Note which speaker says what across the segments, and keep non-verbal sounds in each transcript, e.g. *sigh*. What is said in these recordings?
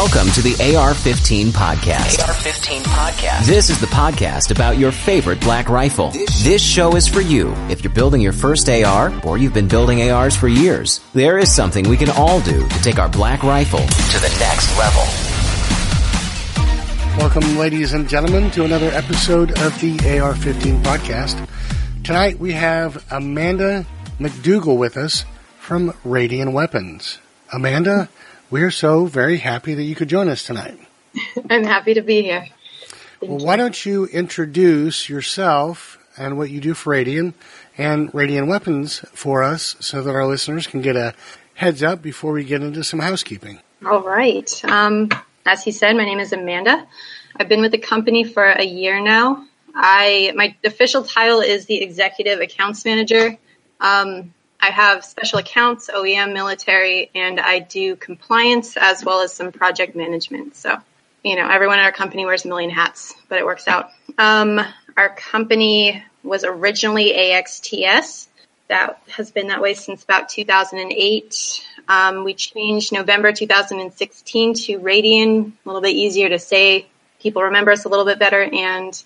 Speaker 1: Welcome to the AR-15 podcast.
Speaker 2: AR-15 podcast.
Speaker 1: This is the podcast about your favorite black rifle. This show is for you if you're building your first AR or you've been building ARs for years. There is something we can all do to take our black rifle to the next level.
Speaker 3: Welcome, ladies and gentlemen, to another episode of the AR-15 podcast. Tonight we have Amanda McDougal with us from Radian Weapons. Amanda, we're so very happy that you could join us tonight. *laughs*
Speaker 4: I'm happy to be here.
Speaker 3: Well, why don't you introduce yourself and what you do for Radian and Radian Weapons for us so that our listeners can get a heads up before we get into some housekeeping?
Speaker 4: All right. Um, as he said, my name is Amanda. I've been with the company for a year now. I my official title is the executive accounts manager. Um, I have special accounts, OEM, military, and I do compliance as well as some project management. So, you know, everyone in our company wears a million hats, but it works out. Um, our company was originally AXTS. That has been that way since about 2008. Um, we changed November 2016 to Radian, a little bit easier to say. People remember us a little bit better, and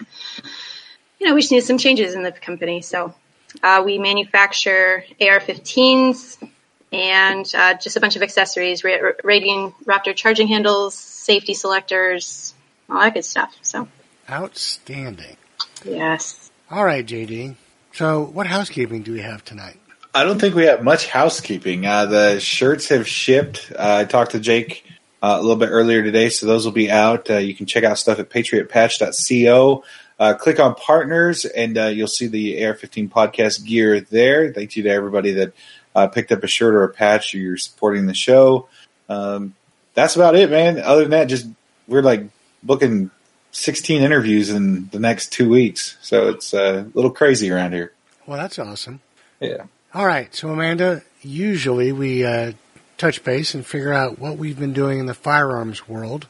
Speaker 4: you know, we just need some changes in the company. So uh, we manufacture AR-15s and uh, just a bunch of accessories, ra- Radian Raptor charging handles, safety selectors, all that good stuff. So
Speaker 3: outstanding.
Speaker 4: Yes.
Speaker 3: All right, JD. So, what housekeeping do we have tonight?
Speaker 5: I don't think we have much housekeeping. Uh, the shirts have shipped. Uh, I talked to Jake uh, a little bit earlier today, so those will be out. Uh, you can check out stuff at patriotpatch.co. Uh, click on partners, and uh, you'll see the AR-15 podcast gear there. Thank you to everybody that picked up a shirt or a patch, or you're supporting the show. Um, that's about it, man. Other than that, just we're like booking 16 interviews in the next two weeks, so it's a little crazy around here.
Speaker 3: Well, that's awesome.
Speaker 5: Yeah.
Speaker 3: All right, so Amanda, usually we uh, touch base and figure out what we've been doing in the firearms world.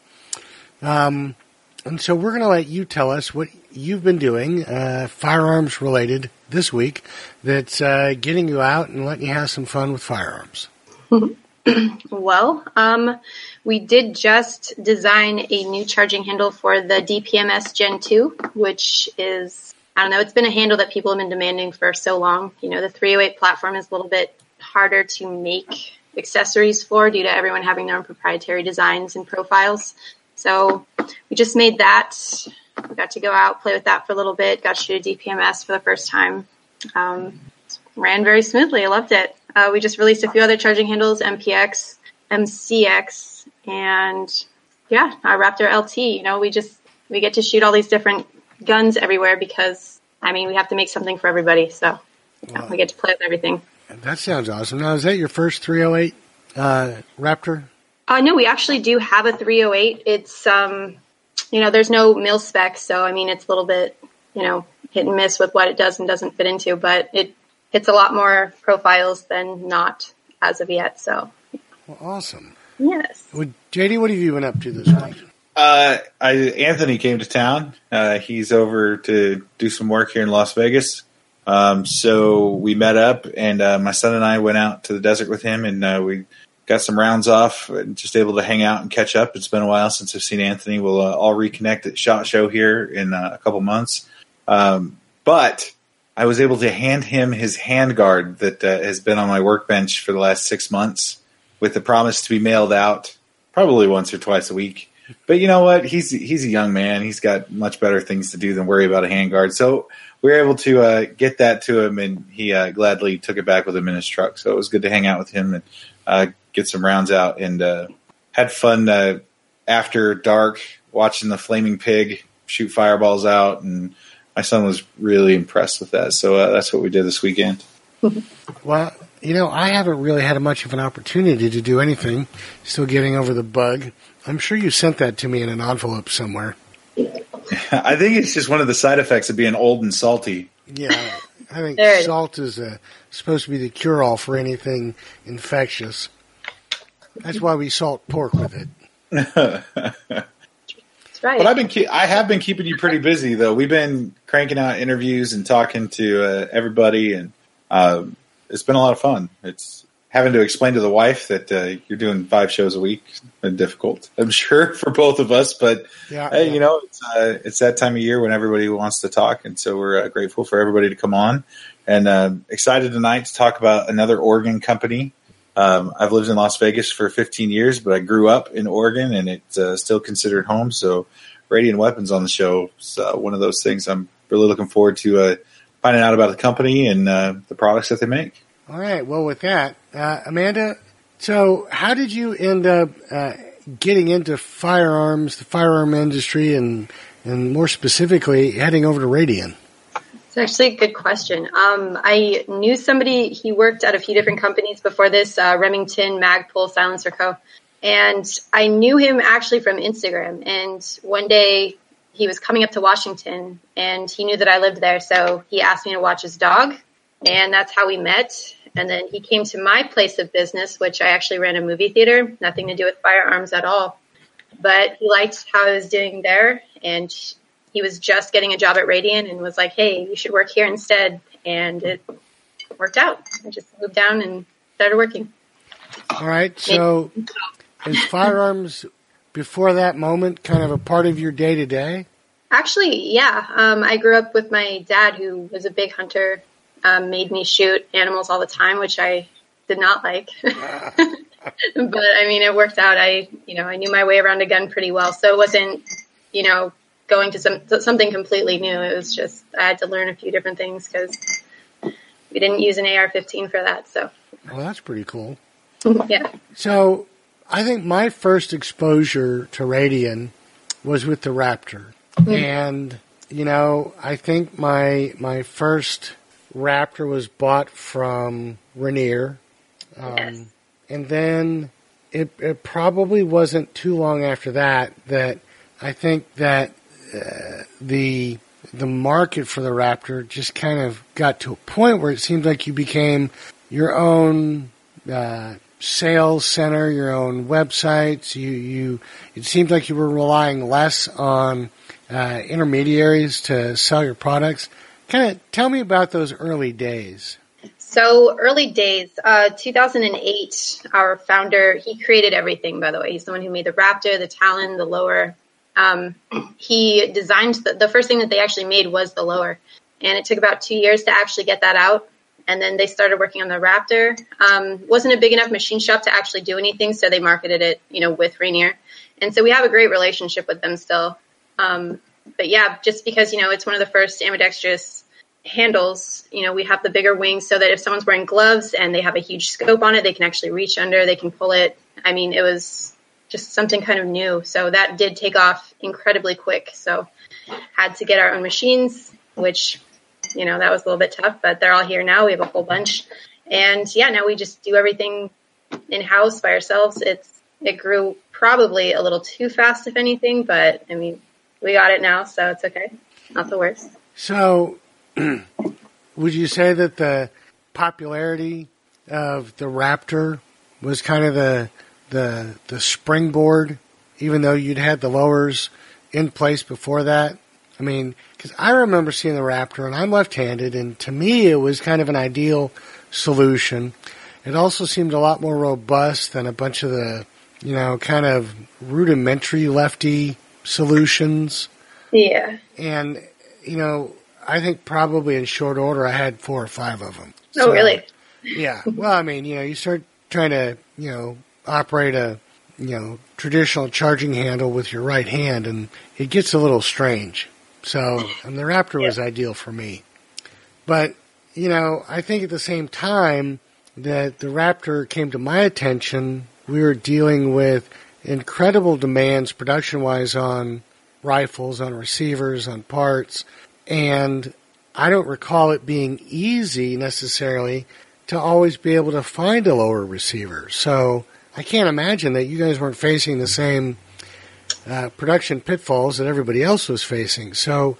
Speaker 3: Um, and so we're going to let you tell us what you've been doing, uh, firearms related, this week that's uh, getting you out and letting you have some fun with firearms. *clears throat*
Speaker 4: well, um, we did just design a new charging handle for the DPMS Gen 2, which is, I don't know, it's been a handle that people have been demanding for so long. You know, the 308 platform is a little bit harder to make accessories for due to everyone having their own proprietary designs and profiles. So we just made that. We got to go out, play with that for a little bit, got to shoot a DPMS for the first time. Um, ran very smoothly. I loved it. Uh, we just released a few other charging handles, MPX, MCX, and yeah, our Raptor LT. You know, we just we get to shoot all these different guns everywhere because I mean we have to make something for everybody. So you know, we get to play with everything.
Speaker 3: That sounds awesome. Now, is that your first 308 uh, Raptor?
Speaker 4: Uh, no, we actually do have a 308. It's um, you know, there's no mil spec, so I mean, it's a little bit, you know, hit and miss with what it does and doesn't fit into, but it hits a lot more profiles than not as of yet. So,
Speaker 3: well, awesome.
Speaker 4: Yes.
Speaker 3: Well, JD, what have you been up to this week?
Speaker 5: Uh, I, Anthony came to town. Uh, he's over to do some work here in Las Vegas. Um, so we met up, and uh, my son and I went out to the desert with him, and uh, we got some rounds off, and just able to hang out and catch up. It's been a while since I've seen Anthony. We'll uh, all reconnect at Shot Show here in uh, a couple months. Um, but I was able to hand him his handguard that uh, has been on my workbench for the last six months, with the promise to be mailed out probably once or twice a week. But you know what? He's he's a young man. He's got much better things to do than worry about a handguard. So we were able to uh, get that to him, and he uh, gladly took it back with him in his truck. So it was good to hang out with him and uh, get some rounds out, and uh, had fun uh, after dark watching the flaming pig shoot fireballs out, and my son was really impressed with that. So uh, that's what we did this weekend. *laughs*
Speaker 3: well, you know, I haven't really had much of an opportunity to do anything. Still getting over the bug. I'm sure you sent that to me in an envelope somewhere. *laughs*
Speaker 5: I think it's just one of the side effects of being old and salty.
Speaker 3: Yeah, I think salt is uh, supposed to be the cure-all for anything infectious. That's why we salt pork with it.
Speaker 4: That's right.
Speaker 5: But I've been ke- I have been keeping you pretty busy though. We've been cranking out interviews and talking to uh, everybody, and uh, it's been a lot of fun. It's having to explain to the wife that uh, you're doing five shows a week been difficult. I'm sure for both of us, but
Speaker 3: Yeah,
Speaker 5: hey,
Speaker 3: yeah.
Speaker 5: you know, it's uh, it's that time of year when everybody wants to talk, and so we're uh, grateful for everybody to come on, and uh, excited tonight to talk about another Oregon company. Um, I've lived in Las Vegas for 15 years, but I grew up in Oregon, and it's uh, still considered home. So, Radian Weapons on the show is uh, one of those things. I'm really looking forward to uh, finding out about the company and uh, the products that they make.
Speaker 3: All right. Well, with that, uh, Amanda, so how did you end up uh, getting into firearms, the firearm industry, and and more specifically, heading over to Radian?
Speaker 4: It's actually a good question. Um, I knew somebody, he worked at a few different companies before this, uh, Remington, Magpul, Silencer Co. And I knew him actually from Instagram. And one day he was coming up to Washington and he knew that I lived there. So he asked me to watch his dog. And that's how we met. And then he came to my place of business, which I actually ran a movie theater, nothing to do with firearms at all. But he liked how I was doing there. And he was just getting a job at Radian and was like, "Hey, you should work here instead." And it worked out. I just moved down and started working.
Speaker 3: All right. So, is firearms before that moment kind of a part of your day to day?
Speaker 4: Actually, yeah. Um, I grew up with my dad, who was a big hunter. Um, made me shoot animals all the time, which I did not like. *laughs* but I mean, it worked out. I, you know, I knew my way around a gun pretty well, so it wasn't, you know, going to some something completely new. It was just I had to learn a few different things because we didn't use an AR-15 for that. So
Speaker 3: Well, that's pretty cool. *laughs*
Speaker 4: yeah.
Speaker 3: So, I think my first exposure to Radian was with the Raptor, and you know, I think my my first Raptor was bought from Rainier, um,
Speaker 4: Yes.
Speaker 3: and then it, it probably wasn't too long after that that I think that uh, the the market for the Raptor just kind of got to a point where it seemed like you became your own uh, sales center, your own websites. You you it seemed like you were relying less on uh, intermediaries to sell your products. Kind of tell me about those early days.
Speaker 4: So early days, uh, 2008, our founder, he created everything, by the way. He's the one who made the Raptor, the Talon, the lower. Um, he designed the, the first thing that they actually made was the lower. And it took about two years to actually get that out. And then they started working on the Raptor. Um, wasn't a big enough machine shop to actually do anything, so they marketed it, you know, with Rainier. And so we have a great relationship with them still. Um, but yeah, just because, you know, it's one of the first ambidextrous handles, you know, we have the bigger wings so that if someone's wearing gloves and they have a huge scope on it, they can actually reach under, they can pull it. I mean, it was just something kind of new. So that did take off incredibly quick. So had to get our own machines, which, you know, that was a little bit tough, but they're all here now. We have a whole bunch. And yeah, now we just do everything in house by ourselves. It's, it grew probably a little too fast, if anything, but I mean, we got it now, so it's okay. Not the worst.
Speaker 3: So, *clears throat* would you say that the popularity of the Raptor was kind of the the the springboard, even though you'd had the lowers in place before that? I mean, because I remember seeing the Raptor, and I'm left-handed, and to me, it was kind of an ideal solution. It also seemed a lot more robust than a bunch of the, you know, kind of rudimentary lefty solutions.
Speaker 4: Yeah.
Speaker 3: And, you know, I think probably in short order I had four or five of them.
Speaker 4: Oh, really?
Speaker 3: Yeah. Well, I mean, you know, you start trying to, you know, operate a, you know, traditional charging handle with your right hand and it gets a little strange. So, and the Raptor was ideal for me. But, you know, I think at the same time that the Raptor came to my attention, we were dealing with incredible demands production wise on rifles, on receivers, on parts, and I don't recall it being easy necessarily to always be able to find a lower receiver. So I can't imagine that you guys weren't facing the same uh, production pitfalls that everybody else was facing. So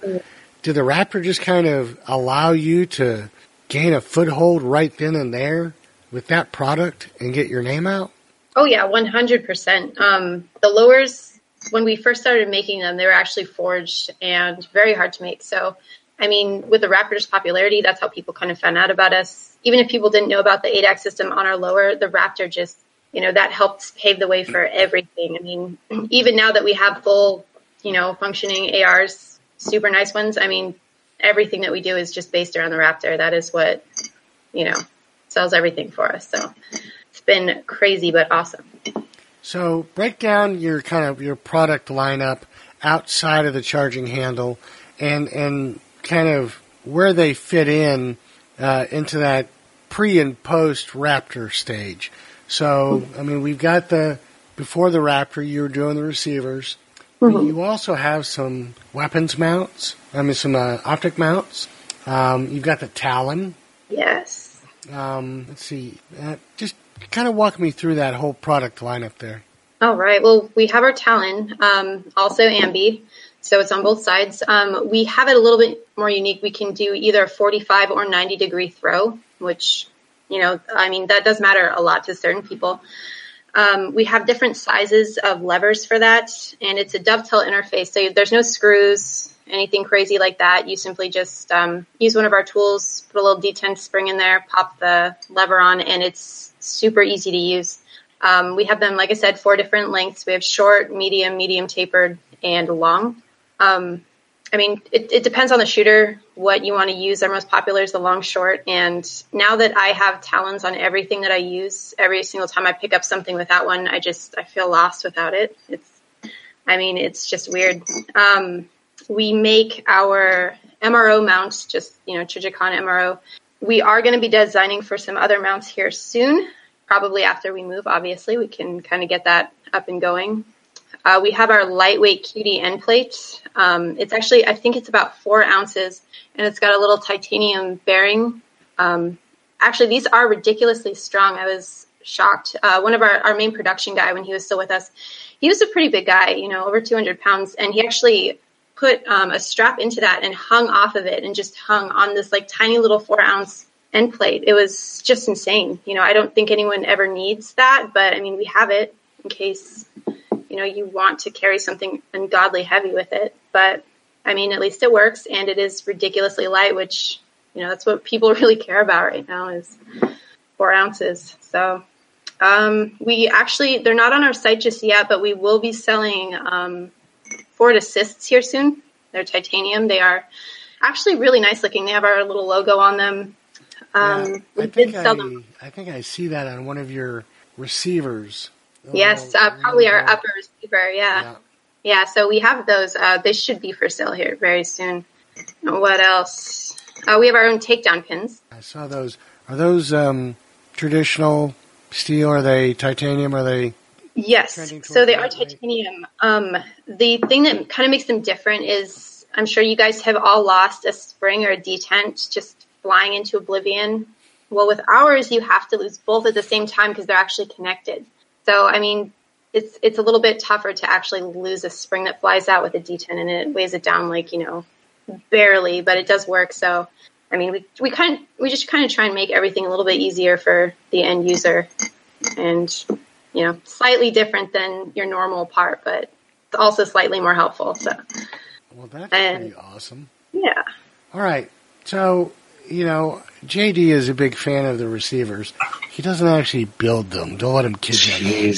Speaker 3: did the Raptor just kind of allow you to gain a foothold right then and there with that product and get your name out?
Speaker 4: Oh yeah, one hundred percent. Um, the lowers when we first started making them, they were actually forged and very hard to make. So I mean, with the Raptor's popularity, that's how people kind of found out about us. Even if people didn't know about the ADAC system on our lower, the Raptor just, you know, that helped pave the way for everything. I mean, even now that we have full, you know, functioning ARs, super nice ones, I mean, everything that we do is just based around the Raptor. That is what, you know, sells everything for us. So it's been crazy, but awesome.
Speaker 3: So break down your kind of your product lineup outside of the charging handle and, and kind of where they fit in uh, into that pre and post Raptor stage. So, I mean, we've got the before the Raptor, you were doing the receivers. Mm-hmm. You also have some weapons mounts. I mean, some uh, optic mounts. Um, you've got the Talon.
Speaker 4: Yes.
Speaker 3: Um, let's see. Uh, just kind of walk me through that whole product lineup there.
Speaker 4: All right. Well, we have our Talon, um, also Ambi. So it's on both sides. Um, we have it a little bit more unique. We can do either a 45 or 90 degree throw, which, you know, I mean, that does matter a lot to certain people. Um, we have different sizes of levers for that, and it's a dovetail interface. So there's no screws, anything crazy like that. You simply just um, use one of our tools, put a little detent spring in there, pop the lever on, and it's super easy to use. Um, we have them, like I said, four different lengths. We have short, medium, medium tapered, and long. Um, I mean, it, it, depends on the shooter what you want to use. Our most popular is the long short. And now that I have talons on everything that I use, every single time I pick up something without one, I just I feel lost without it. It's, I mean, it's just weird. Um, we make our MRO mounts, just you know, Trijicon MRO. We are going to be designing for some other mounts here soon. Probably after we move, obviously, we can kind of get that up and going. Uh, we have our lightweight QD end plate. Um, it's actually, I think it's about four ounces, and it's got a little titanium bearing. Um, actually, these are ridiculously strong. I was shocked. Uh, one of our, our main production guy, when he was still with us, he was a pretty big guy, you know, over 200 pounds, and he actually put um, a strap into that and hung off of it and just hung on this like tiny little four ounce end plate. It was just insane. You know, I don't think anyone ever needs that, but I mean, we have it in case you know, you want to carry something ungodly heavy with it. But I mean, at least it works and it is ridiculously light, which, you know, that's what people *laughs* really care about right now is four ounces. So, um, we actually, they're not on our site just yet, but we will be selling, um, forward assists here soon. They're titanium. They are actually really nice looking. They have our little logo on them.
Speaker 3: Um, yeah, I, think I, I think I see that on one of your receivers
Speaker 4: yes, uh, probably our upper receiver. Yeah. yeah. yeah. so we have those. Uh, they should be for sale here very soon. What else? Uh, we have our own takedown pins.
Speaker 3: I saw those. Are those um, traditional steel? Are they titanium? Are they?
Speaker 4: Yes. So they are titanium. Um, the thing that kind of makes them different is I'm sure you guys have all lost a spring or a detent just flying into oblivion. Well, with ours, you have to lose both at the same time because they're actually connected. So, I mean, it's it's a little bit tougher to actually lose a spring that flies out with a detent and it weighs it down like you know barely, but it does work. So, I mean, we we kind of, we just kind of try and make everything a little bit easier for the end user, and you know, slightly different than your normal part, but it's also slightly more helpful. So,
Speaker 3: well, that's and, pretty awesome.
Speaker 4: Yeah.
Speaker 3: All right. So, you know, JD is a big fan of the receivers. He doesn't actually build them. Don't let him kid you.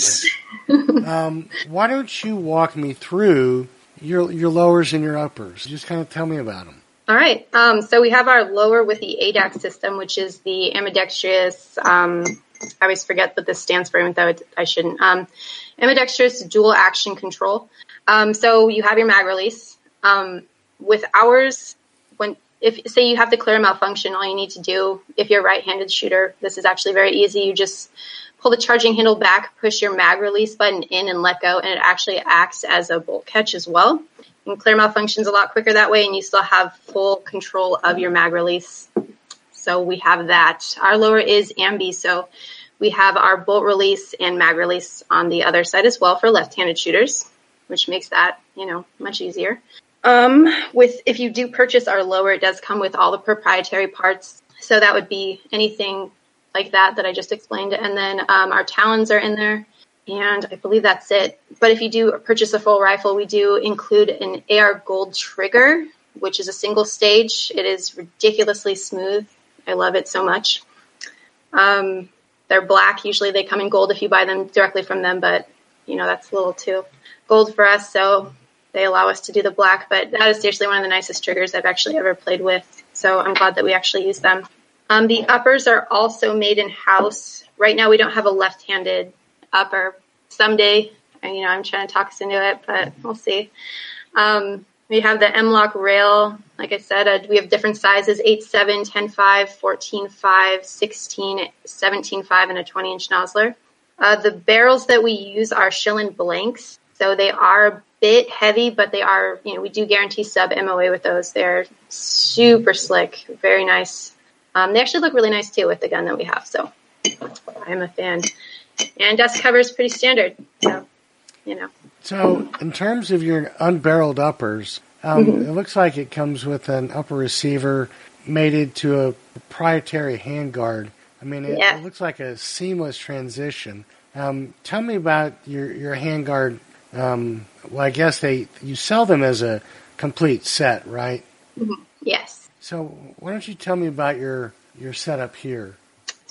Speaker 3: *laughs* um, why don't you walk me through your your lowers and your uppers? Just kind of tell me about them.
Speaker 4: All right. Um, so we have our lower with the ADAC system, which is the ambidextrous. Um, I always forget what this stands for, even though I shouldn't. Um, ambidextrous dual action control. Um, so you have your mag release. Um, with ours, when if say you have the clear malfunction, all you need to do if you're a right-handed shooter, this is actually very easy. You just pull the charging handle back, push your mag release button in and let go, and it actually acts as a bolt catch as well. And clear malfunctions a lot quicker that way, and you still have full control of your mag release. So we have that. Our lower is ambi, so we have our bolt release and mag release on the other side as well for left-handed shooters, which makes that, you know, much easier. Um, with if you do purchase our lower, it does come with all the proprietary parts. So that would be anything like that that I just explained. And then um, our talons are in there, and I believe that's it. But if you do purchase a full rifle, we do include an AR Gold trigger, which is a single stage. It is ridiculously smooth. I love it so much. Um, they're black. Usually they come in gold if you buy them directly from them, but you know, that's a little too gold for us. So they allow us to do the black, but that is seriously one of the nicest triggers I've actually ever played with. So I'm glad that we actually use them. Um, the uppers are also made in house. Right now we don't have a left-handed upper. Someday, you know, I'm trying to talk us into it, but we'll see. Um, we have the M-LOK rail. Like I said, uh, we have different sizes, 8.7, 10.5, 14.5, 16, 17.5, and a 20-inch Nosler. Uh, the barrels that we use are Shilen blanks. So they are bit heavy, but they are, you know, we do guarantee sub MOA with those. They're super slick, very nice. Um, they actually look really nice too with the gun that we have. So I'm a fan. And dust cover is pretty standard. So, you know.
Speaker 3: So, in terms of your unbarreled uppers, um, mm-hmm. it looks like it comes with an upper receiver mated to a proprietary handguard. I mean, it, yeah. it looks like a seamless transition. Um, tell me about your your handguard. Um, well, I guess they you sell them as a complete set, right?
Speaker 4: Mm-hmm. Yes.
Speaker 3: So, why don't you tell me about your your setup here?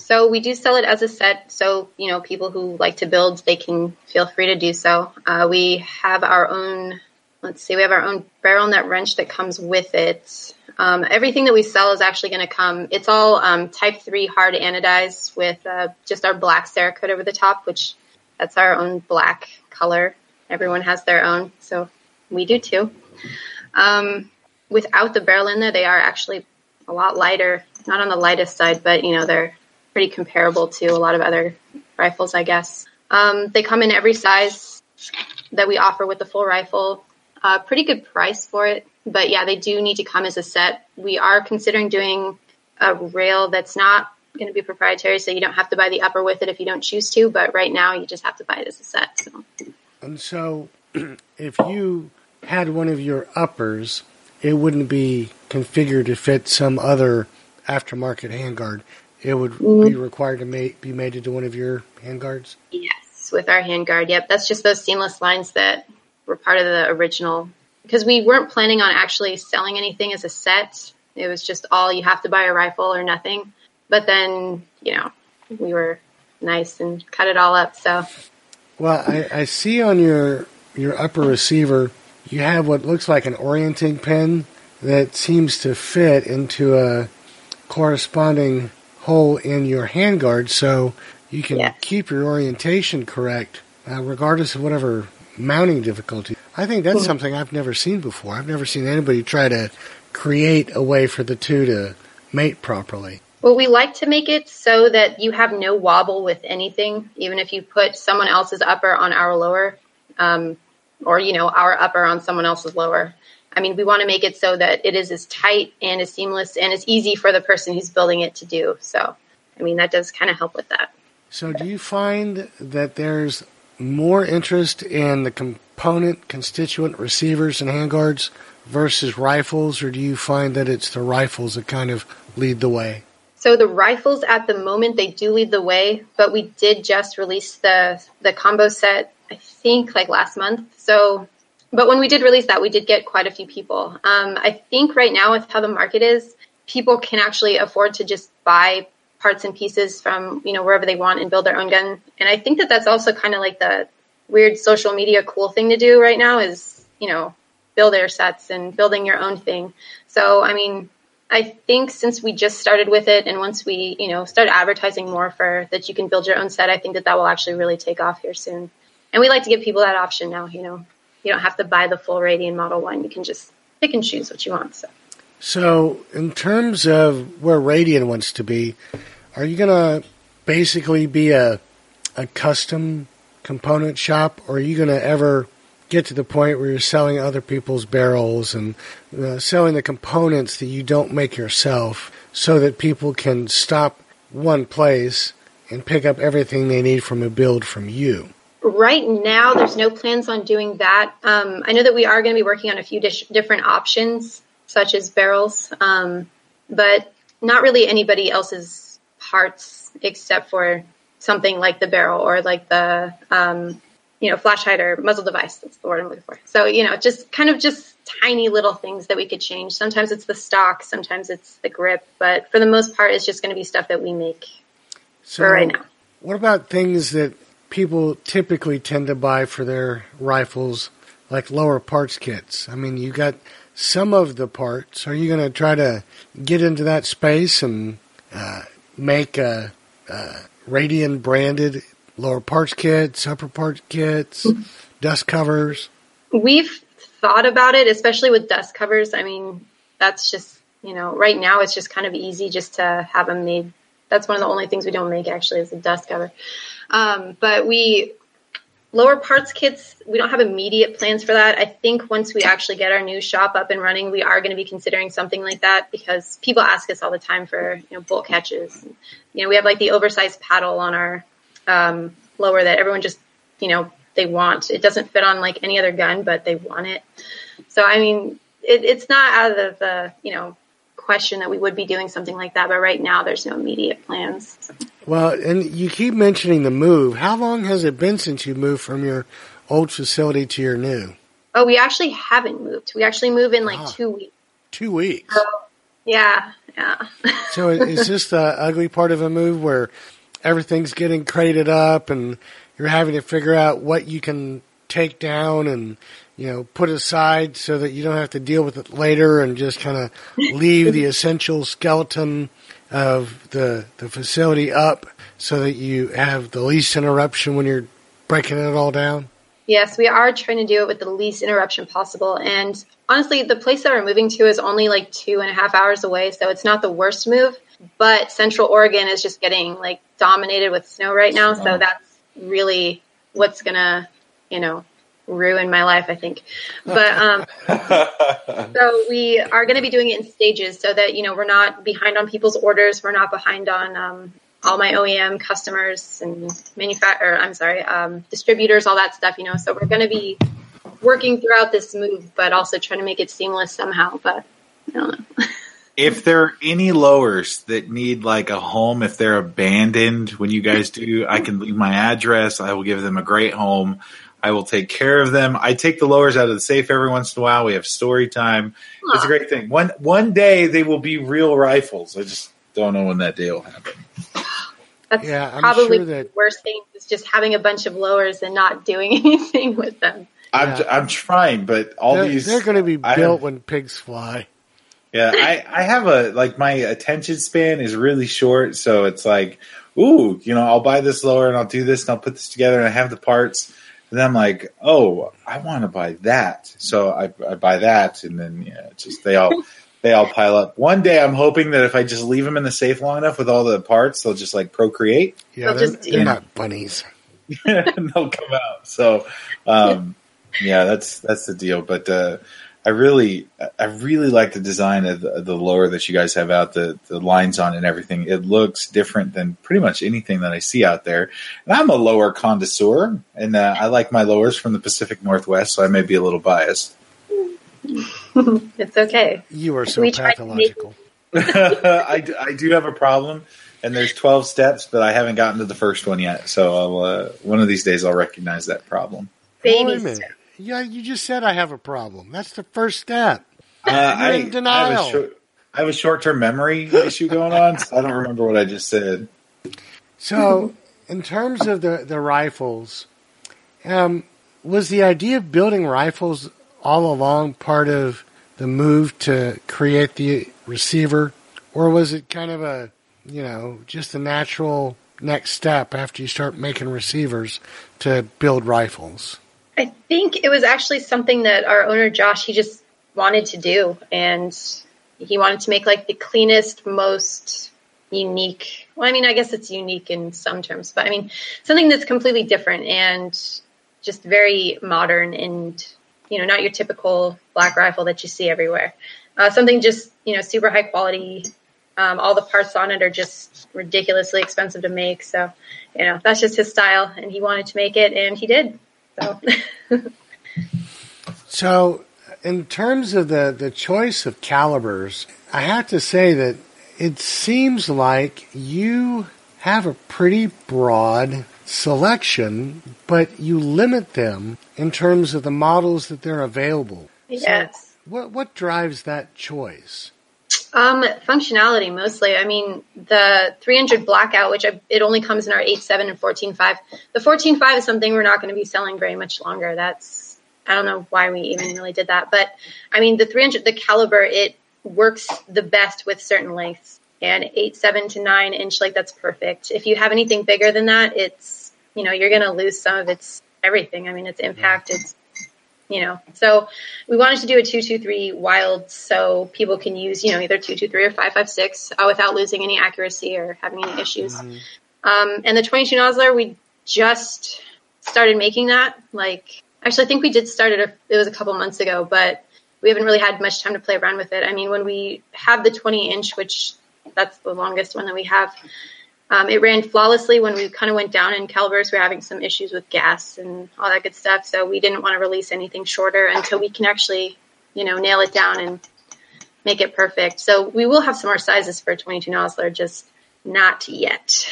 Speaker 4: So we do sell it as a set. So, you know, people who like to build, they can feel free to do so. Uh, we have our own, let's see, we have our own barrel nut wrench that comes with it. Um, everything that we sell is actually going to come, it's all um, type 3 hard anodized with uh, just our black Cerakote over the top, which that's our own black color. Everyone has their own, so we do too. Um, without the barrel in there, they are actually a lot lighter. Not on the lightest side, but you know they're pretty comparable to a lot of other rifles, I guess. Um, they come in every size that we offer with the full rifle. Uh, pretty good price for it, but yeah, they do need to come as a set. We are considering doing a rail that's not going to be proprietary, so you don't have to buy the upper with it if you don't choose to. But right now, you just have to buy it as a set. So.
Speaker 3: And so, *clears throat* if you had one of your uppers, it wouldn't be configured to fit some other aftermarket handguard it would mm-hmm. be required to be made into one of your handguards?
Speaker 4: Yes, with our handguard. Yep, that's just those seamless lines that were part of the original. Because we weren't planning on actually selling anything as a set. It was just all you have to buy a rifle or nothing. But then, you know, we were nice and cut it all up. So,
Speaker 3: well, I, I see on your your upper receiver you have what looks like an orienting pin that seems to fit into a corresponding hole in your handguard so you can keep your orientation correct uh, regardless of whatever mounting difficulty. I think that's mm-hmm. something I've never seen before. I've never seen anybody try to create a way for the two to mate properly.
Speaker 4: Well, we like to make it so that you have no wobble with anything, even if you put someone else's upper on our lower, um, or you know our upper on someone else's lower. I mean, we want to make it so that it is as tight and as seamless and as easy for the person who's building it to do. So, I mean, that does kind of help with that.
Speaker 3: So, do you find that there's more interest in the component constituent receivers and handguards versus rifles, or do you find that it's the rifles that kind of lead the way?
Speaker 4: So the rifles at the moment they do lead the way, but we did just release the the combo set I think like last month. So but when we did release that, we did get quite a few people. Um, I think right now with how the market is, people can actually afford to just buy parts and pieces from you know wherever they want and build their own gun. And I think that that's also kind of like the weird social media cool thing to do right now is you know build their sets and building your own thing. So I mean, I think since we just started with it, and once we you know start advertising more for that you can build your own set, I think that that will actually really take off here soon. And we like to give people that option now. You know, you don't have to buy the full Radian Model 1. You can just pick and choose what you want. So,
Speaker 3: so in terms of where Radian wants to be, are you going to basically be a, a custom component shop, or are you going to ever get to the point where you're selling other people's barrels and uh, selling the components that you don't make yourself so that people can stop one place and pick up everything they need from a build from you?
Speaker 4: Right now, there's no plans on doing that. Um, I know that we are going to be working on a few dish- different options, such as barrels, um, but not really anybody else's parts except for something like the barrel or like the um, you know flash hider muzzle device. That's the word I'm looking for. So you know, just kind of just tiny little things that we could change. Sometimes it's the stock, sometimes it's the grip, but for the most part, it's just going to be stuff that we make
Speaker 3: So,
Speaker 4: for right now.
Speaker 3: what about things that people typically tend to buy for their rifles, like lower parts kits? I mean, you got some of the parts. Are you going to try to get into that space and uh, make a, a Radian branded lower parts kits, upper parts kits, dust covers?
Speaker 4: We've thought about it, especially with dust covers. I mean, that's just, you know, right now it's just kind of easy just to have them made. That's one of the only things we don't make actually is a dust cover. Um, but we, lower parts kits, we don't have immediate plans for that. I think once we actually get our new shop up and running, we are going to be considering something like that because people ask us all the time for, you know, bolt catches. You know, we have like the oversized paddle on our um, lower that everyone just, you know, they want. It doesn't fit on like any other gun, but they want it. So, I mean, it, it's not out of the, you know, question that we would be doing something like that. But right now, there's no immediate plans.
Speaker 3: Well, and you keep mentioning the move. How long has it been since you moved from your old facility to your new?
Speaker 4: Oh, we actually haven't moved. We actually move in like
Speaker 3: Ah.
Speaker 4: two weeks.
Speaker 3: Two weeks.
Speaker 4: Yeah, yeah.
Speaker 3: So is this the ugly part of a move where everything's getting crated up and you're having to figure out what you can take down and you know put aside so that you don't have to deal with it later and just kind of leave the essential skeleton of the the facility up so that you have the least interruption when you're breaking it all down.
Speaker 4: Yes, we are trying to do it with the least interruption possible. And honestly, the place that we're moving to is only like two and a half hours away, so it's not the worst move. But Central Oregon is just getting like dominated with snow right now, so that's really what's gonna, you know, ruin my life, I think. But um, *laughs* so we are going to be doing it in stages, so that you know we're not behind on people's orders, we're not behind on um, all my OEM customers and manufacturer. I'm sorry, um, distributors, all that stuff. You know, so we're going to be working throughout this move, but also trying to make it seamless somehow. But I don't know. *laughs*
Speaker 5: if there are any lowers that need like a home, if they're abandoned when you guys do, I can leave my address. I will give them a great home. I will take care of them. I take the lowers out of the safe every once in a while. We have story time. It's a great thing. One one day they will be real rifles. I just don't know when that day will happen.
Speaker 4: That's
Speaker 3: Yeah, I'm
Speaker 4: probably
Speaker 3: sure that-
Speaker 4: the worst thing is just having a bunch of lowers and not doing *laughs* anything with them.
Speaker 5: I'm
Speaker 3: Yeah.
Speaker 5: I'm trying, but all
Speaker 3: They're,
Speaker 5: these
Speaker 3: they're going to be
Speaker 5: I have-
Speaker 3: built when pigs fly.
Speaker 5: Yeah, I, I have a like my attention span is really short, so it's like, ooh, you know, I'll buy this lower and I'll do this and I'll put this together and I have the parts, and then I'm like, oh, I want to buy that, so I, I buy that, and then yeah, just they all *laughs* they all pile up. One day, I'm hoping that if I just leave them in the safe long enough with all the parts, they'll just like procreate
Speaker 3: Yeah,
Speaker 4: They'll
Speaker 3: they're,
Speaker 4: just-
Speaker 3: they're
Speaker 4: yeah.
Speaker 3: not bunnies.
Speaker 5: and *laughs* they'll come out. So, um, yeah, that's that's the deal. But uh, I really, I really like the design of the, the lower that you guys have out, the the lines on it and everything. It looks different than pretty much anything that I see out there. And I'm a lower connoisseur, and uh, I like my lowers from the Pacific Northwest, so I may be a little biased. *laughs*
Speaker 4: It's okay.
Speaker 3: You are so
Speaker 4: We tried to make-
Speaker 3: pathological. *laughs* *laughs*
Speaker 5: I, do- I do have a problem. And there's 12 steps, but I haven't gotten to the first one yet. So I'll, uh, one of these days I'll recognize that problem.
Speaker 4: Baby
Speaker 3: minute. Yeah, you just said I have a problem. That's the first step.
Speaker 5: Uh, I,
Speaker 3: in denial.
Speaker 5: I have a short, I have a short-term memory issue going on. So I don't remember what I just said.
Speaker 3: So, in terms of the, the rifles, um, was the idea of building rifles all along part of the move to create the receiver, or was it kind of a, you know, just a natural next step after you start making receivers to build rifles?
Speaker 4: I think it was actually something that our owner Josh he just wanted to do, and he wanted to make like the cleanest, most unique. Well, I mean, I guess it's unique in some terms, but I mean something that's completely different and just very modern and you know not your typical black rifle that you see everywhere. Uh, something just you know super high quality. Um, all the parts on it are just ridiculously expensive to make, so you know that's just his style, and he wanted to make it, and he did. So. *laughs*
Speaker 3: So, in terms of the, the choice of calibers, I have to say that it seems like you have a pretty broad selection, but you limit them in terms of the models that they're available.
Speaker 4: Yes.
Speaker 3: What what drives that choice?
Speaker 4: Um, functionality mostly. I mean, the 300 blackout, which I, it only comes in our 8.7 and 14.5. The 14.5 is something we're not going to be selling very much longer. That's I don't know why we even really did that, but I mean, the 300, the caliber, it works the best with certain lengths. And 8.7 to 9 inch, like that's perfect. If you have anything bigger than that, it's you know you're going to lose some of its everything. I mean, its impact, it's you know. So we wanted to do a two two three Wylde so people can use you know either two two three or five five six uh, without losing any accuracy or having any issues. Mm-hmm. Um, and the twenty two Nosler, we just started making that. Like actually, I think we did start it. A, it was a couple months ago, but we haven't really had much time to play around with it. I mean, when we have the twenty inch, which that's the longest one that we have. Um, it ran flawlessly when we kind of went down in calibers. We are having some issues with gas and all that good stuff. So we didn't want to release anything shorter until we can actually, you know, nail it down and make it perfect. So we will have some more sizes for 22 Nosler, just not yet.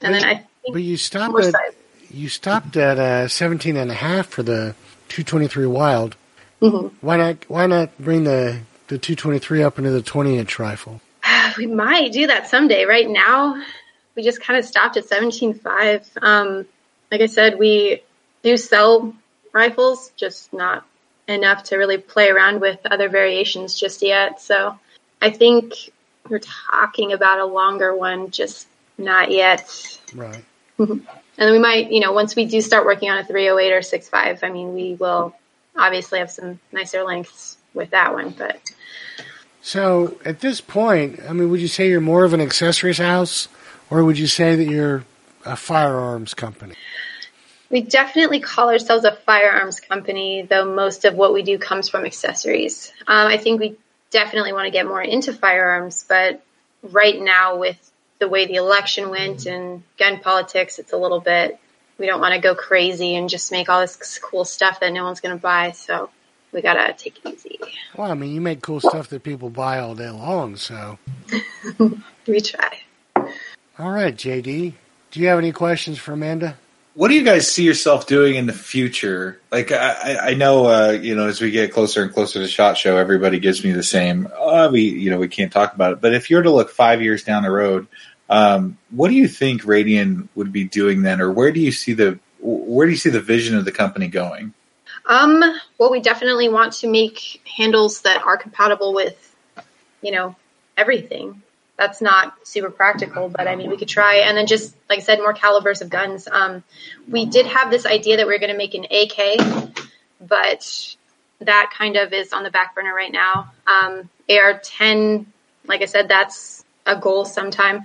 Speaker 4: And
Speaker 3: but
Speaker 4: then I
Speaker 3: think but you stopped at size. you stopped at uh, 17 and a half for the 223 Wylde. Mm-hmm. Why not? Why not bring the the 223 up into the 20 inch rifle? *sighs*
Speaker 4: we might do that someday. Right now, we just kind of stopped at 17.5. Um, like I said, we do sell rifles, just not enough to really play around with other variations just yet. So I think we're talking about a longer one, just not yet.
Speaker 3: Right.
Speaker 4: Mm-hmm. And then we might, you know, once we do start working on a 308 or 6.5, I mean, we will obviously have some nicer lengths with that one, but
Speaker 3: so at this point, I mean, would you say you're more of an accessories house, or would you say that you're a firearms company?
Speaker 4: We definitely call ourselves a firearms company, though most of what we do comes from accessories. Um, I think we definitely want to get more into firearms, but right now, with the way the election went and gun politics, it's a little bit, we don't want to go crazy and just make all this cool stuff that no one's going to buy. So we gotta take it easy.
Speaker 3: Well, I mean, you make cool stuff that people buy all day long, so *laughs*
Speaker 4: we try.
Speaker 3: All right, JD, do you have any questions for Amanda?
Speaker 5: What do you guys see yourself doing in the future? Like, I, I know, uh, you know, as we get closer and closer to Shot Show, everybody gives me the same. Oh, we, you know, we can't talk about it. But if you were to look five years down the road, um, what do you think Radian would be doing then, or where do you see the where do you see the vision of the company going?
Speaker 4: Um, well, we definitely want to make handles that are compatible with, you know, everything. That's not super practical, but I mean, we could try. And then just, like I said, more calibers of guns. Um, we did have this idea that we are going to make an AK, but that kind of is on the back burner right now. Um, AR-10, like I said, that's a goal sometime.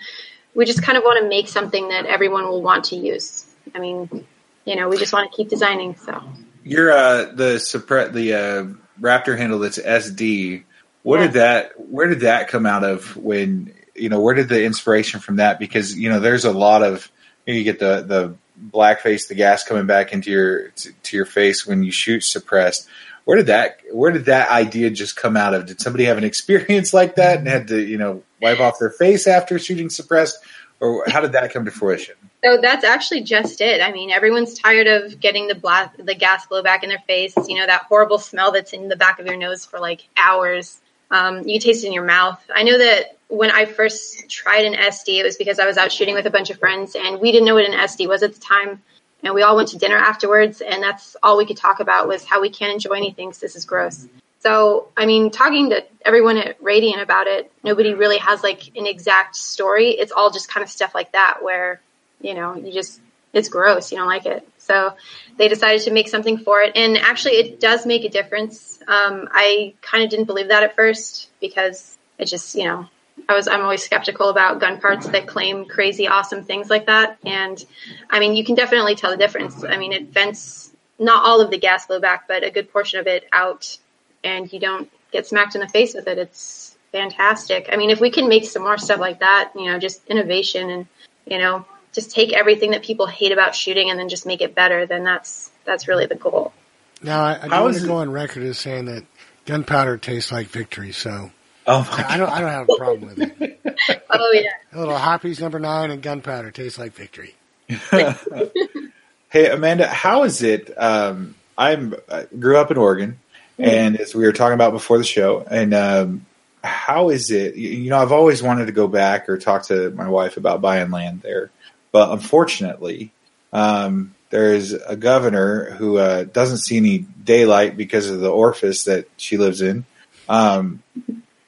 Speaker 4: We just kind of want to make something that everyone will want to use. I mean, you know, we just want to keep designing, so.
Speaker 5: You're uh, the suppress the uh, Raptor handle that's SD. What yeah. did that? Where did that come out of? When you know, where did the inspiration from that? Because you know, there's a lot of you, know, you get the the black face, the gas coming back into your to your face when you shoot suppressed. Where did that Where did that idea just come out of? Did somebody have an *laughs* experience like that and had to you know wipe off their face after shooting suppressed, or how did that come to fruition?
Speaker 4: So that's actually just it. I mean, everyone's tired of getting the the gas blowback in their face. You know that horrible smell that's in the back of your nose for like hours. Um, you taste it in your mouth. I know that when I first tried an SD, it was because I was out shooting with a bunch of friends, and we didn't know what an SD was at the time. And we all went to dinner afterwards, and that's all we could talk about was how we can't enjoy anything because this is gross. So, I mean, talking to everyone at Radian about it, nobody really has like an exact story. It's all just kind of stuff like that where you know, you just, it's gross. You don't like it. So they decided to make something for it. And actually, it does make a difference. Um, I kind of didn't believe that at first because it just, you know, I was, I'm always skeptical about gun parts that claim crazy, awesome things like that. And I mean, you can definitely tell the difference. I mean, it vents not all of the gas blowback, but a good portion of it out and you don't get smacked in the face with it. It's fantastic. I mean, if we can make some more stuff like that, you know, just innovation and, you know, just take everything that people hate about shooting and then just make it better, then that's that's really the goal.
Speaker 3: Now, I, I want to go on record as saying that gunpowder tastes like victory. So,
Speaker 5: oh
Speaker 3: I don't I don't have a problem with it. *laughs*
Speaker 4: oh yeah,
Speaker 3: a little Hoppe's number nine and gunpowder tastes like victory. *laughs*
Speaker 5: hey Amanda, how is it? Um, I'm I grew up in Oregon, and as we were talking about before the show, and um, how is it? You know, I've always wanted to go back or talk to my wife about buying land there, but unfortunately, um, there is a governor who uh, doesn't see any daylight because of the orifice that she lives in. Um,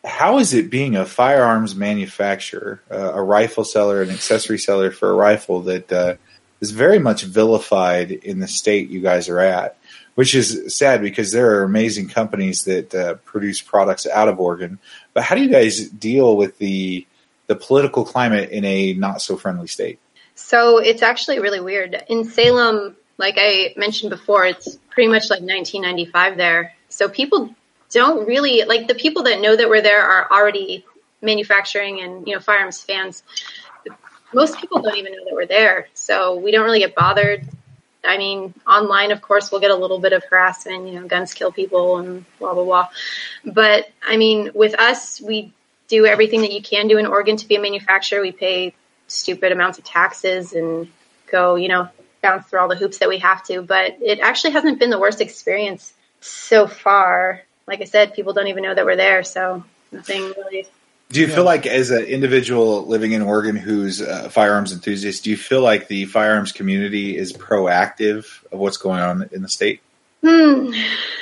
Speaker 5: how is it being a firearms manufacturer, uh, a rifle seller, an accessory seller for a rifle that uh, is very much vilified in the state you guys are at? Which is sad because there are amazing companies that uh, produce products out of Oregon. But how do you guys deal with the the political climate in a not so friendly state?
Speaker 4: So it's actually really weird. In Salem, like I mentioned before, it's pretty much like 1995 there. So people don't really like the people that know that we're there are already manufacturing and you know firearms fans. Most people don't even know that we're there, so we don't really get bothered. I mean, online, of course, we'll get a little bit of harassment. You know, guns kill people and blah blah blah. But I mean, with us, we do everything that you can do in Oregon to be a manufacturer. We pay stupid amounts of taxes and go, you know, bounce through all the hoops that we have to. But it actually hasn't been the worst experience so far. Like I said, people don't even know that we're there, so nothing really.
Speaker 5: Do you feel like, as an individual living in Oregon who's a firearms enthusiast, do you feel like the firearms community is proactive of what's going on in the state?
Speaker 4: Hmm,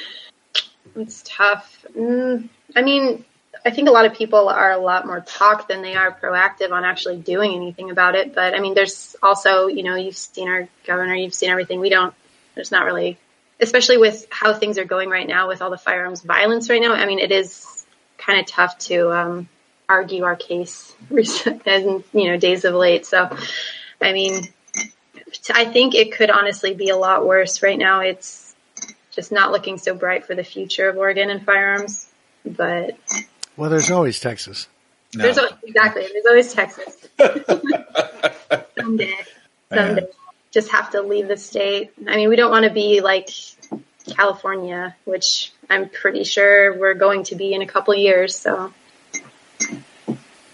Speaker 4: *sighs* it's tough. Mm, I mean, I think a lot of people are a lot more talk than they are proactive on actually doing anything about it. But I mean, there's also, you know, you've seen our governor, you've seen everything. We don't, there's not really, especially with how things are going right now with all the firearms violence right now. I mean, it is kind of tough to um, argue our case *laughs* in, you know, days of late. So, I mean, I think it could honestly be a lot worse right now. It's just not looking so bright for the future of Oregon and firearms. But
Speaker 3: well, there's always Texas.
Speaker 4: No. There's always, exactly. There's always Texas. *laughs* someday, someday, just have to leave the state. I mean, we don't want to be like California, which I'm pretty sure we're going to be in a couple years. So,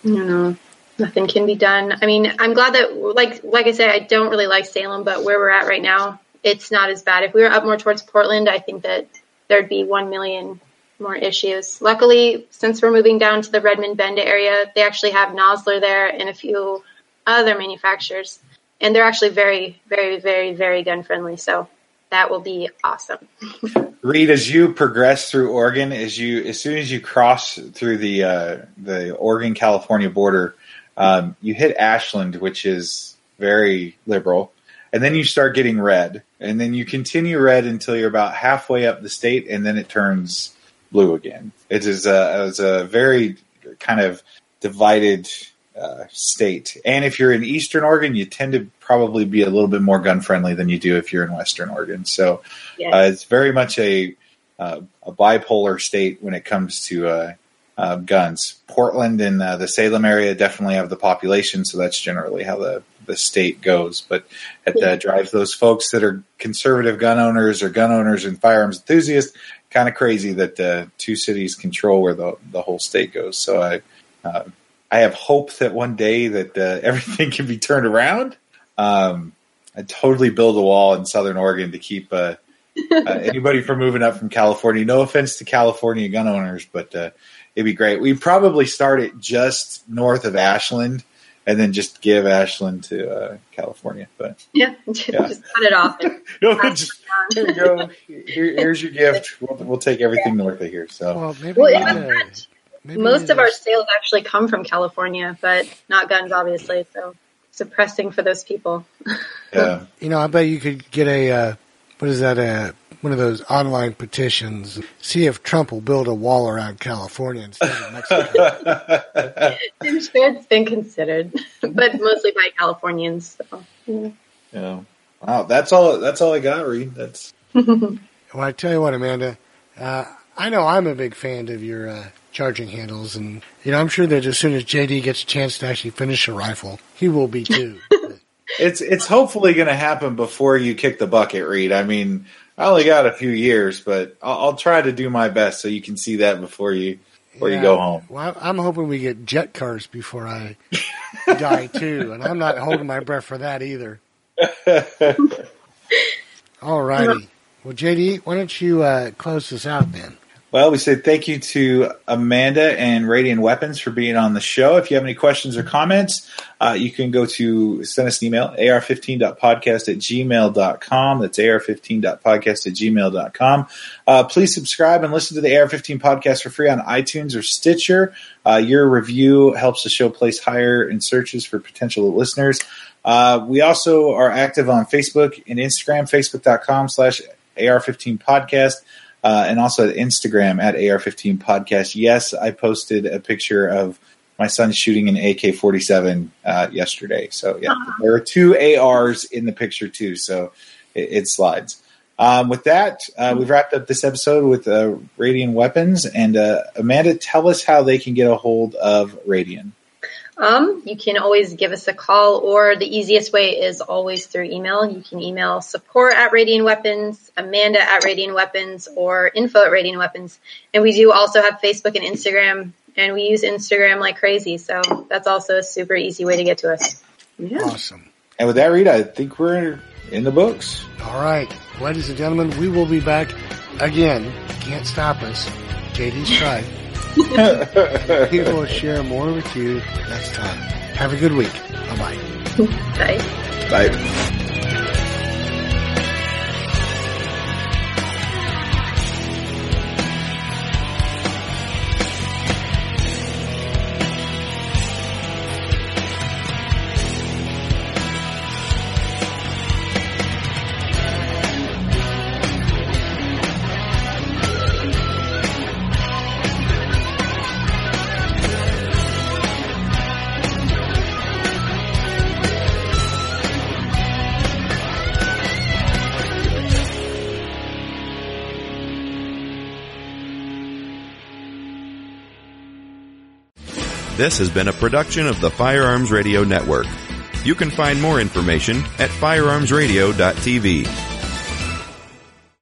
Speaker 4: you know, nothing can be done. I mean, I'm glad that, like, like I said, I don't really like Salem, but where we're at right now, it's not as bad. If we were up more towards Portland, I think that there'd be one million more issues. Luckily, since we're moving down to the Redmond Bend area, they actually have Nosler there and a few other manufacturers. And they're actually very, very, very, very gun friendly. So that will be awesome. *laughs*
Speaker 5: Reed, as you progress through Oregon, as you as soon as you cross through the uh, the Oregon California border, um, you hit Ashland, which is very liberal, and then you start getting red, and then you continue red until you're about halfway up the state, and then it turns blue again. It is a, it's a very kind of divided uh, state. And if you're in Eastern Oregon, you tend to probably be a little bit more gun friendly than you do if you're in Western Oregon. So yes. uh, it's very much a uh, a bipolar state when it comes to uh, uh, guns. Portland and uh, the Salem area definitely have the population, so that's generally how the the state goes. But it yeah. drives those folks that are conservative gun owners or gun owners and firearms enthusiasts kind of crazy that uh, two cities control where the the whole state goes. So I uh, I have hope that one day that uh, *laughs* everything can be turned around. Um, I totally build a wall in Southern Oregon to keep uh, uh, *laughs* anybody from moving up from California. No offense to California gun owners, but uh, it'd be great. We probably start it just north of Ashland and then just give Ashland to uh, California. But *laughs*
Speaker 4: yeah, just, yeah. just cut it off. *laughs*
Speaker 5: no, just, here you go. Here, here's your gift. *laughs* We'll, we'll, take everything north of here. So
Speaker 3: well, maybe, well, uh,
Speaker 4: maybe most of our sales actually come from California, but not guns, obviously. So suppressing for those people.
Speaker 5: Yeah,
Speaker 3: you know, I bet you could get a uh, what is that a one of those online petitions. See if Trump will build a wall around California instead of Mexico. *laughs*
Speaker 4: I'm sure it's been considered, *laughs* but mostly by Californians. So.
Speaker 5: Yeah. yeah. Wow, that's all. That's all I got, Reed. That's. *laughs*
Speaker 3: well, I tell you what, Amanda. Uh, I know I'm a big fan of your uh, charging handles, and you know I'm sure that as soon as JD gets a chance to actually finish a rifle, he will be too.
Speaker 5: It's it's hopefully going to happen before you kick the bucket, Reed. I mean, I only got a few years, but I'll, I'll, try to do my best so you can see that before you before yeah, you go home.
Speaker 3: Well, I'm hoping we get jet cars before I die *laughs* too, and I'm not holding my breath for that either. *laughs* All righty. Well, JD, why don't you uh, close this out then?
Speaker 5: Well, we say thank you to Amanda and Radian Weapons for being on the show. If you have any questions or comments, uh, you can go to send us an email, ar15.podcast at gmail.com. That's ar15.podcast at gmail.com. Uh, please subscribe and listen to the AR15 podcast for free on iTunes or Stitcher. Uh, your review helps the show place higher in searches for potential listeners. Uh, we also are active on Facebook and Instagram, facebook.com slash AR15 podcast uh, and also at Instagram at AR15 Podcast. Yes, I posted a picture of my son shooting an AK 47 uh, yesterday. So, yeah, uh-huh. there are two ARs in the picture, too. So it, it slides. Um, with that, uh, we've wrapped up this episode with uh, Radian Weapons. And uh, Amanda, tell us how they can get a hold of Radian
Speaker 4: um, you can always give us a call, or the easiest way is always through email. You can email support at Radian Weapons, Amanda at Radian Weapons, or info at Radian Weapons. And we do also have Facebook and Instagram, and we use Instagram like crazy. So that's also a super easy way to get to us.
Speaker 3: Yeah. Awesome.
Speaker 5: And with that, Rita, I think we're in the books.
Speaker 3: All right. Ladies and gentlemen, we will be back again. Can't stop us. JD's try. *laughs* we will share more with you next time. Have a good week. Bye-bye.
Speaker 4: Bye.
Speaker 5: Bye.
Speaker 2: This has been a production of the Firearms Radio Network. You can find more information at firearmsradio.tv.